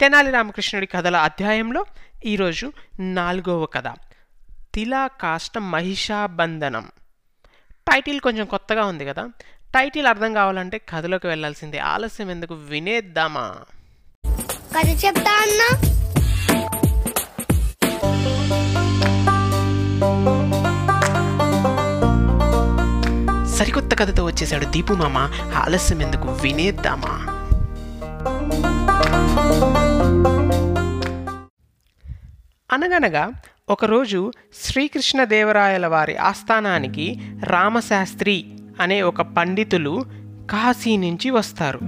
తెనాలి రామకృష్ణుడి కథల అధ్యాయంలో ఈరోజు నాలుగవ కథ. తిలా కాష్ట మహిషాబంధనం. టైటిల్ కొంచెం కొత్తగా ఉంది కదా? టైటిల్ అర్థం కావాలంటే కథలోకి వెళ్ళాల్సిందే ఆలస్యం ఎందుకు? వినేద్దామా? కథ చెప్తా అన్నా? సరికొత్త కథతో వచ్చేసాడు దీపు మామ. ఆలస్యం ఎందుకు? వినేద్దామా? అనగనగా ఒకరోజు శ్రీకృష్ణదేవరాయల వారి ఆస్థానానికి రామశాస్త్రి అనే ఒక పండితులు కాశీ నుంచి వస్తారు.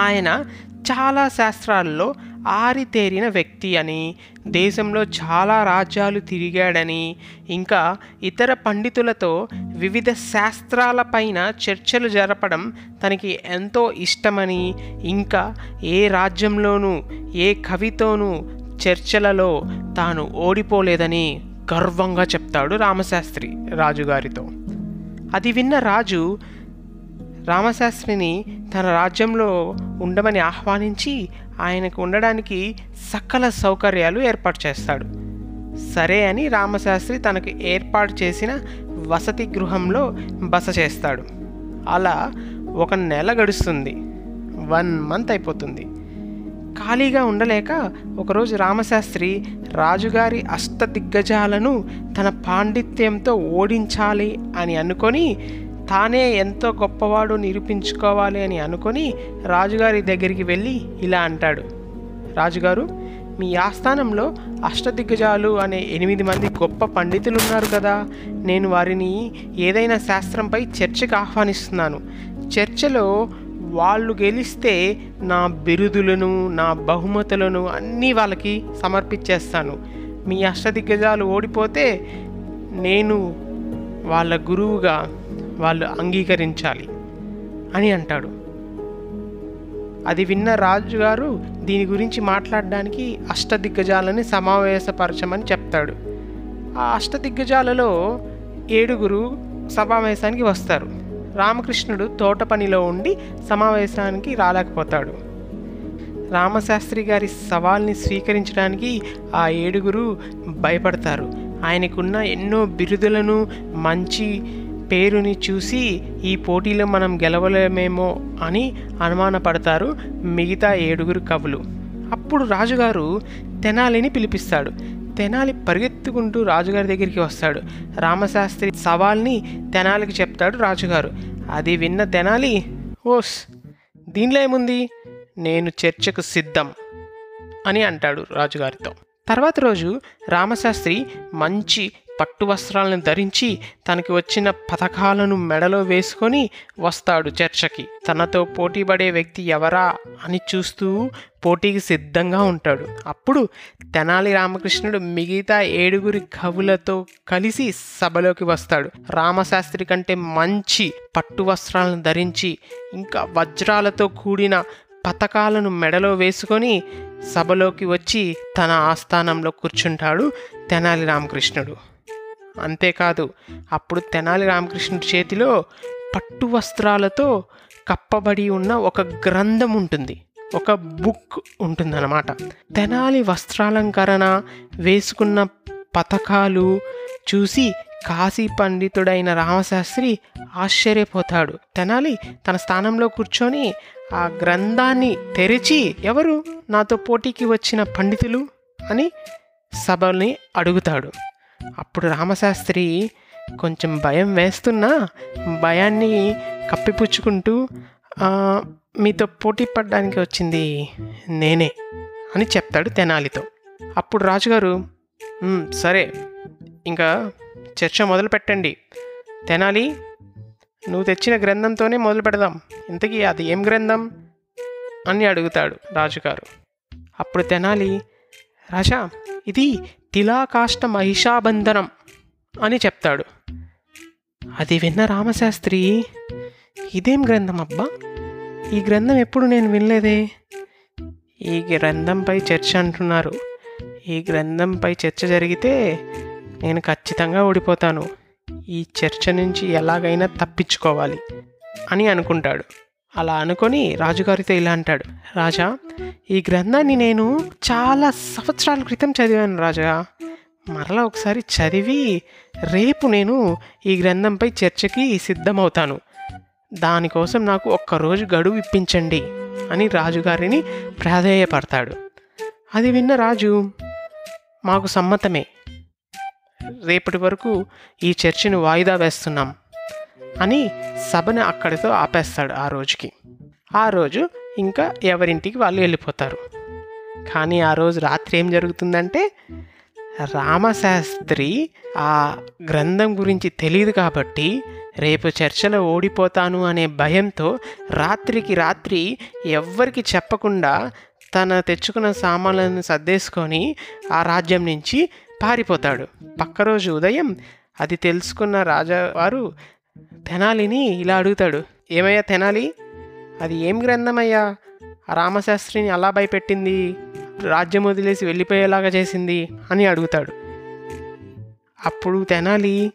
ఆయన చాలా శాస్త్రాల్లో ఆరితేరిన వ్యక్తి అని దేశంలో చాలా రాజ్యాలు తిరిగాడని ఇంకా ఇతర పండితులతో వివిధ శాస్త్రాలపైన చర్చలు జరపడం తనకి ఎంతో ఇష్టమని ఇంకా ఏ రాజ్యంలోనూ ఏ కవితోనూ చర్చలలో తాను ఓడిపోలేదని గర్వంగా చెప్తాడు రామశాస్త్రి రాజుగారితో. అది విన్న రాజు రామశాస్త్రిని తన రాజ్యంలో ఉండమని ఆహ్వానించి ఆయనకు ఉండడానికి సకల సౌకర్యాలు ఏర్పాటు చేస్తాడు. సరే అని రామశాస్త్రి తనకు ఏర్పాటు చేసిన వసతి గృహంలో బస చేస్తాడు. అలా ఒక నెల గడుస్తుంది. వన్ మంత్ అయిపోతుంది. ఖాళీగా ఉండలేక ఒకరోజు రామశాస్త్రి రాజుగారి అష్టదిగ్గజాలను తన పాండిత్యంతో ఓడించాలి అని అనుకొని తానే ఎంతో గొప్పవాడు నిరూపించుకోవాలి అని అనుకొని రాజుగారి దగ్గరికి వెళ్ళి ఇలా అంటాడు. రాజుగారు మీ ఆస్థానంలో అష్టదిగ్గజాలు అనే ఎనిమిది మంది గొప్ప పండితులు ఉన్నారు కదా. నేను వారిని ఏదైనా శాస్త్రంపై చర్చకు ఆహ్వానిస్తున్నాను. చర్చలో వాళ్ళు గెలిస్తే నా బిరుదులను నా బహుమతులను అన్నీ వాళ్ళకి సమర్పించేస్తాను. మీ అష్టదిగ్గజాలు ఓడిపోతే నేను వాళ్ళ గురువుగా వాళ్ళు అంగీకరించాలి అని అంటాడు. అది విన్న రాజుగారు దీని గురించి మాట్లాడడానికి అష్టదిగ్గజాలని సమావేశపరచమని చెప్తాడు. ఆ అష్టదిగ్గజాలలో ఏడుగురు సమావేశానికి వస్తారు. రామకృష్ణుడు తోట పనిలో ఉండి సమావేశానికి రాలేకపోతాడు. రామశాస్త్రి గారి సవాల్ని స్వీకరించడానికి ఆ ఏడుగురు భయపడతారు. ఆయనకున్న ఎన్నో బిరుదులను మంచి పేరుని చూసి ఈ పోటీలో మనం గెలవలేమేమో అని అనుమానపడతారు మిగతా ఏడుగురు కవులు. అప్పుడు రాజుగారు తెనాలిని పిలిపిస్తాడు. తెనాలి పరిగెత్తుకుంటూ రాజుగారి దగ్గరికి వస్తాడు. రామశాస్త్రి సవాల్ని తెనాలికి చెప్తాడు రాజుగారు. అది విన్న తెనాలి ఓస్ దీనిలో ఏముంది? నేను చర్చకు సిద్ధం అని అంటాడు రాజుగారితో. తర్వాత రోజు రామశాస్త్రి మంచి పట్టు వస్త్రాలను ధరించి తనకి వచ్చిన పథకాలను మెడలో వేసుకొని వస్తాడు చర్చకి. తనతో పోటీపడే వ్యక్తి ఎవరా అని చూస్తూ పోటీకి సిద్ధంగా ఉంటాడు. అప్పుడు తెనాలి రామకృష్ణుడు మిగతా ఏడుగురి కవులతో కలిసి సభలోకి వస్తాడు. రామశాస్త్రి కంటే మంచి పట్టు వస్త్రాలను ధరించి ఇంకా వజ్రాలతో కూడిన పథకాలను మెడలో వేసుకొని సభలోకి వచ్చి తన ఆస్థానంలో కూర్చుంటాడు తెనాలి రామకృష్ణుడు. అంతేకాదు అప్పుడు తెనాలి రామకృష్ణుడి చేతిలో పట్టు వస్త్రాలతో కప్పబడి ఉన్న ఒక గ్రంథం ఉంటుంది. ఒక బుక్ ఉంటుందన్నమాట. తెనాలి వస్త్రాలంకరణ వేసుకున్న పథకాలు చూసి కాశీ పండితుడైన రామశాస్త్రి ఆశ్చర్యపోతాడు. తెనాలి తన స్థానంలో కూర్చొని ఆ గ్రంథాన్ని తెరిచి ఎవరు నాతో పోటీకి వచ్చిన పండితులు అని సభల్ని అడుగుతాడు. అప్పుడు రామశాస్త్రి కొంచెం భయం వేస్తున్నా భయాన్ని కప్పిపుచ్చుకుంటూ మీతో పోటీ పడడానికి వచ్చింది నేనే అని చెప్తాడు తెనాలితో. అప్పుడు రాజుగారు సరే ఇంకా చర్చ మొదలు పెట్టండి. తెనాలి నువ్వు తెచ్చిన గ్రంథంతోనే మొదలు పెడదాం. ఇంతకీ అది ఏం గ్రంథం? అని అడుగుతాడు రాజుగారు. అప్పుడు తెనాలి రాజా ఇది తిలాకాష్ట మహిషాబంధనం అని చెప్తాడు. అది విన్న రామశాస్త్రి ఇదేం గ్రంథం అబ్బా? ఈ గ్రంథం ఎప్పుడు నేను వినలేదే? ఈ గ్రంథంపై చర్చ అంటున్నారు. ఈ గ్రంథంపై చర్చ జరిగితే నేను ఖచ్చితంగా ఓడిపోతాను. ఈ చర్చ నుంచి ఎలాగైనా తప్పించుకోవాలి అని అనుకుంటాడు. అలా అనుకొని రాజుగారితో ఇలా అంటాడు రాజా ఈ గ్రంథాన్ని నేను చాలా సంవత్సరాల క్రితం చదివాను రాజా. మరలా ఒకసారి చదివి రేపు నేను ఈ గ్రంథంపై చర్చకి సిద్ధమవుతాను. దానికోసం నాకు ఒక్కరోజు గడువు ఇప్పించండి అని రాజుగారిని ప్రాధేయపడతాడు. అది విన్న రాజు మాకు సమ్మతమే. రేపటి వరకు ఈ చర్చను వాయిదా వేస్తున్నాం. అని సభను అక్కడితో ఆపేస్తాడు ఆ రోజుకి. ఆ రోజు ఇంకా ఎవరింటికి వాళ్ళు వెళ్ళిపోతారు. కానీ ఆ రోజు రాత్రి ఏం జరుగుతుందంటే రామశాస్త్రి ఆ గ్రంథం గురించి తెలియదు కాబట్టి రేపు చర్చలో ఓడిపోతాను అనే భయంతో రాత్రికి రాత్రి ఎవ్వరికి చెప్పకుండా తన తెచ్చుకున్న సామాన్లను సర్దేసుకొని ఆ రాజ్యం నుంచి పారిపోతాడు. పక్క రోజు ఉదయం అది తెలుసుకున్న రాజావారు తెనాలిని ఇలా అడుగుతాడు ఏమయ్యా తెనాలి? అది ఏం గ్రంథమయ్యా? రామశాస్త్రిని అలా భయపెట్టింది రాజ్యం వదిలేసి వెళ్ళిపోయేలాగా చేసింది అని అడుగుతాడు. అప్పుడు తెనాలి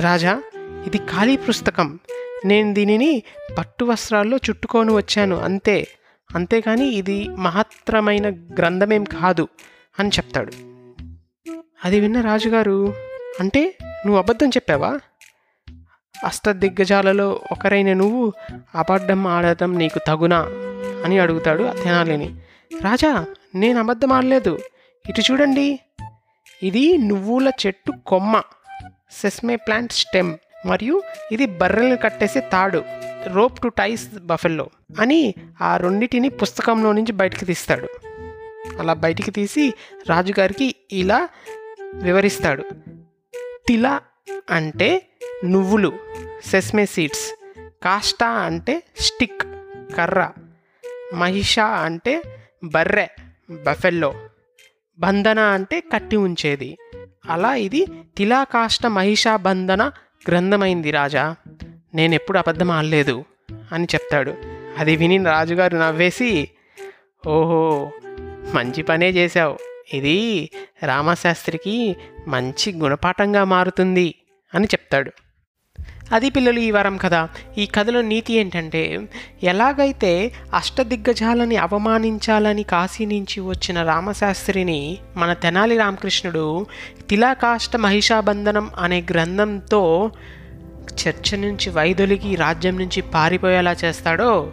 రాజా ఇది ఖాళీ పుస్తకం. నేను దీనిని పట్టు వస్త్రాల్లో చుట్టుకొని వచ్చాను అంతే. అంతేకాని ఇది మహత్తరమైన గ్రంథమేం కాదు అని చెప్తాడు. అది విన్న రాజుగారు అంటే నువ్వు అబద్ధం చెప్పావా? అష్టదిగ్గజాలలో ఒకరైన నువ్వు అబద్ధం ఆడటం నీకు తగునా అని అడుగుతాడు తెనాలిని రాజా నేను అబద్ధం ఆడలేదు. ఇటు చూడండి. ఇది నువ్వుల చెట్టు కొమ్మ సెస్మే ప్లాంట్ స్టెమ్ మరియు ఇది బర్రెలను కట్టేసే తాడు రోప్ టు టైస్ బఫెల్లో అని ఆ రెండింటిని పుస్తకంలో నుంచి బయటికి తీస్తాడు. అలా బయటికి తీసి రాజుగారికి ఇలా వివరిస్తాడు. తిల అంటే నువ్వులు సెస్మే సీడ్స్. కాష్టా అంటే స్టిక్ కర్ర. మహిష అంటే బర్రె బఫెల్లో. బంధన అంటే కట్టి ఉంచేది. అలా ఇది తిలాకాష్ట మహిషా బంధన గ్రంథమైంది రాజా. నేనెప్పుడు అబద్ధం ఆడలేదు అని చెప్తాడు. అది విని రాజుగారు నవ్వేసి ఓహో మంచి పనే చేశావు. ఇది రామశాస్త్రికి మంచి గుణపాఠంగా మారుతుంది అని చెప్తాడు. అది పిల్లలు ఈ వారం కదా. ఈ కథలో నీతి ఏంటంటే ఎలాగైతే అష్టదిగ్గజాలని అవమానించాలని కాశీ నుంచి వచ్చిన రామశాస్త్రిని మన తెనాలి రామకృష్ణుడు తిలాకాష్ట మహిషాబంధనం అనే గ్రంథంతో చర్చ నుంచి వైదొలిగి రాజ్యం నుంచి పారిపోయేలా చేస్తాడో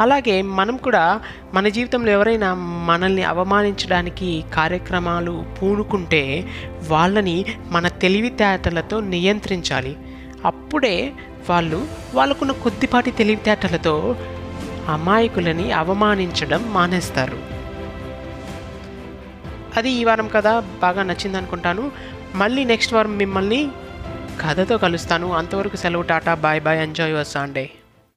అలాగే మనం కూడా మన జీవితంలో ఎవరైనా మనల్ని అవమానించడానికి కార్యక్రమాలు పూనుకుంటే వాళ్ళని మన తెలివితేటలతో నియంత్రించాలి. అప్పుడే వాళ్ళు వాళ్ళకున్న కొద్దిపాటి తెలివితేటలతో అమాయకులని అవమానించడం మానేస్తారు. అది ఈ వారం కదా బాగా నచ్చింది అనుకుంటాను మళ్ళీ నెక్స్ట్ వారం మిమ్మల్ని కథతో కలుస్తాను. అంతవరకు సెలవు tata bye bye enjoy your Sunday.